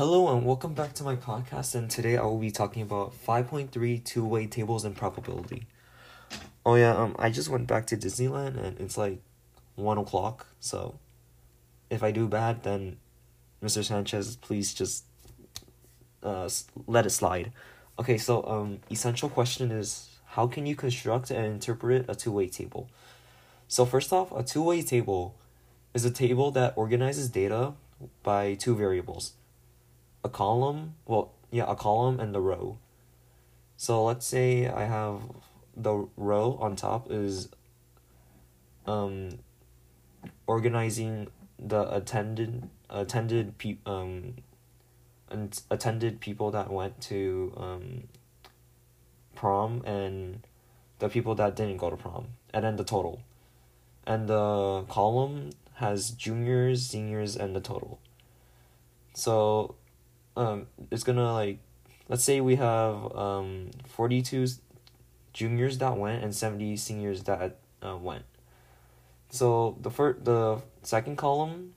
Hello and welcome back to my podcast. And today I will be talking about 5.3 two way tables and probability. Oh, yeah, um, I just went back to Disneyland and it's like 1 o'clock. So if I do bad, then Mr. Sanchez, please just uh, let it slide. Okay, so um, essential question is how can you construct and interpret a two way table? So, first off, a two way table is a table that organizes data by two variables a column, well, yeah, a column and the row. So let's say I have the row on top is um organizing the attended attended pe- um and attended people that went to um prom and the people that didn't go to prom and then the total and the column has juniors seniors and the total so um it's gonna like let's say we have um 42 juniors that went and 70 seniors that uh, went. So the first the second column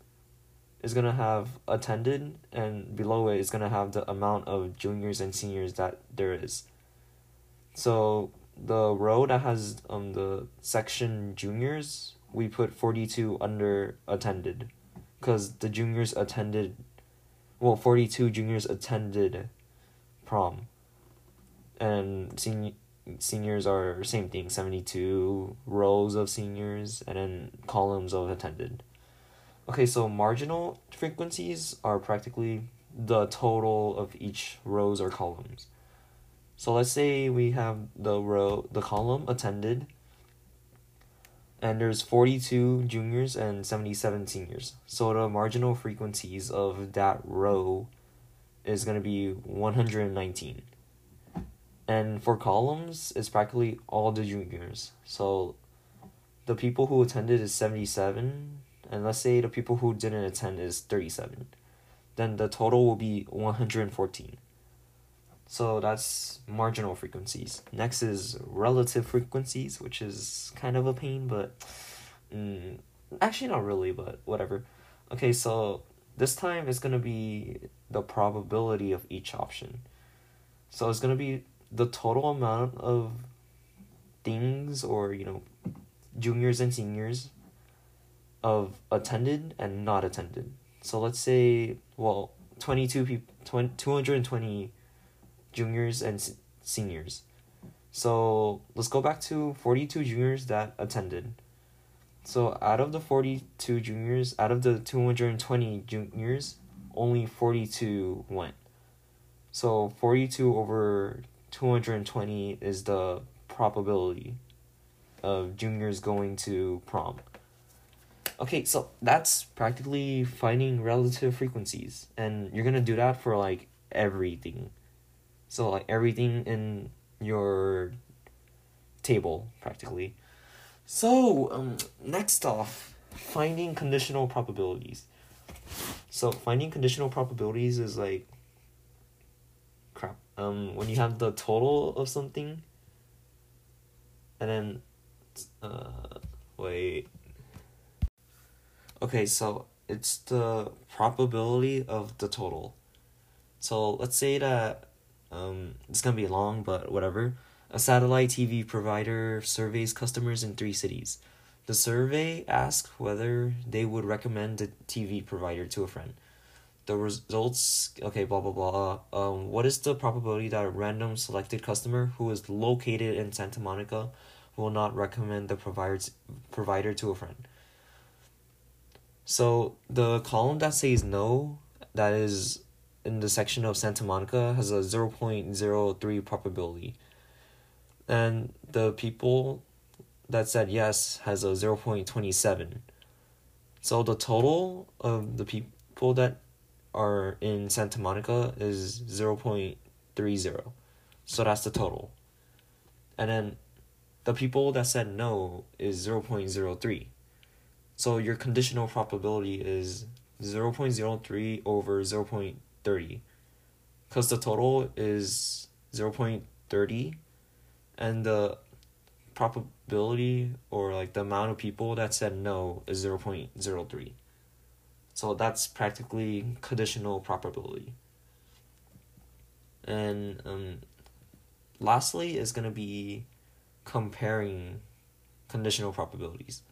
is gonna have attended and below it is gonna have the amount of juniors and seniors that there is. So the row that has um the section juniors we put 42 under attended. Because the juniors attended well 42 juniors attended prom. And senior seniors are same thing 72 rows of seniors and then columns of attended. Okay so marginal frequencies are practically the total of each rows or columns. So let's say we have the row the column attended and there's 42 juniors and 77 seniors. So the marginal frequencies of that row is going to be 119. And for columns, it's practically all the juniors. So the people who attended is 77, and let's say the people who didn't attend is 37. Then the total will be 114. So that's marginal frequencies. Next is relative frequencies, which is kind of a pain, but mm, actually not really, but whatever. Okay, so this time it's going to be the probability of each option. So it's going to be the total amount of things or, you know, juniors and seniors of attended and not attended. So let's say, well, 22 people, 220 juniors and seniors. So let's go back to 42 juniors that attended. So out of the 42 juniors, out of the 220 juniors, only 42 went. So 42 over 220 is the probability of juniors going to prom. Okay, so that's practically finding relative frequencies. And you're to do that for like everything. So like everything in your table practically. So um, next off, finding conditional probabilities. So finding conditional probabilities is like crap. Um, when you have the total of something, and then, uh, wait. Okay, so it's the probability of the total. So let's say that um, it's gonna be long, but whatever. A satellite TV provider surveys customers in three cities. The survey asks whether they would recommend the TV provider to a friend. The results, okay, blah blah blah. Um, what is the probability that a random selected customer who is located in Santa Monica will not recommend the provider's provider to a friend? So the column that says no, that is in the section of Santa Monica has a 0.03 probability. And the people that said yes has a 0.27. So the total of the people that are in Santa Monica is 0.30. So that's the total. And then the people that said no is 0.03. So your conditional probability is 0.03 over 0.30 30 because the total is 0.30 and the probability or like the amount of people that said no is 0.03 so that's practically conditional probability. And um, lastly is going to be comparing conditional probabilities.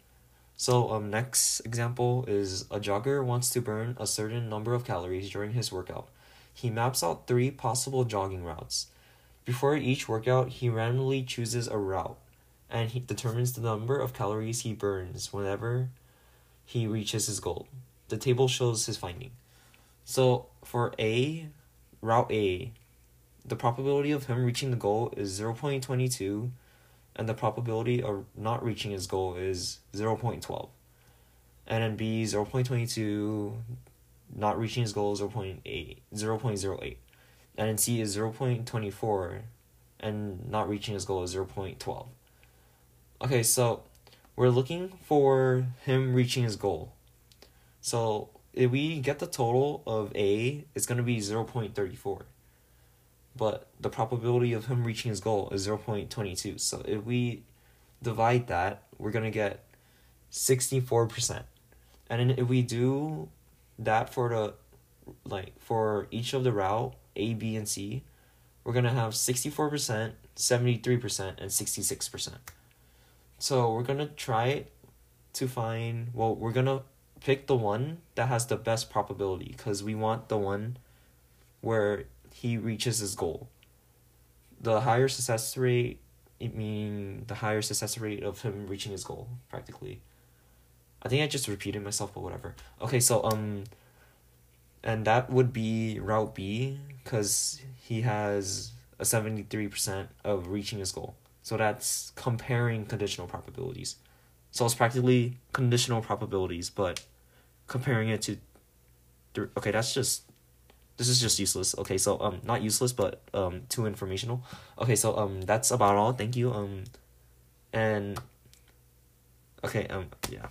So um next example is a jogger wants to burn a certain number of calories during his workout. He maps out three possible jogging routes. Before each workout, he randomly chooses a route and he determines the number of calories he burns whenever he reaches his goal. The table shows his finding. So for A, route A, the probability of him reaching the goal is 0.22 and the probability of not reaching his goal is 0.12. And then B 0.22 not reaching his goal is 0.8 0.08. And then C is 0.24 and not reaching his goal is 0.12. Okay, so we're looking for him reaching his goal. So if we get the total of A, it's going to be 0.34. But the probability of him reaching his goal is 0.22. So if we divide that, we're going to get 64%. And if we do that for the like for each of the route A, B, and C, we're going to have 64%, 73%, and 66%. So we're gonna try to find, well, we're gonna pick the one that has the best probability because we want the one where he reaches his goal. The higher success rate, it mean the higher success rate of him reaching his goal, practically. I think I just repeated myself, but whatever. Okay, so um, and that would be route B because he has a seventy three percent of reaching his goal. So that's comparing conditional probabilities. So it's practically conditional probabilities, but comparing it to okay, that's just this is just useless. Okay, so um not useless but um too informational. Okay, so um that's about all. Thank you. Um and okay, um yeah.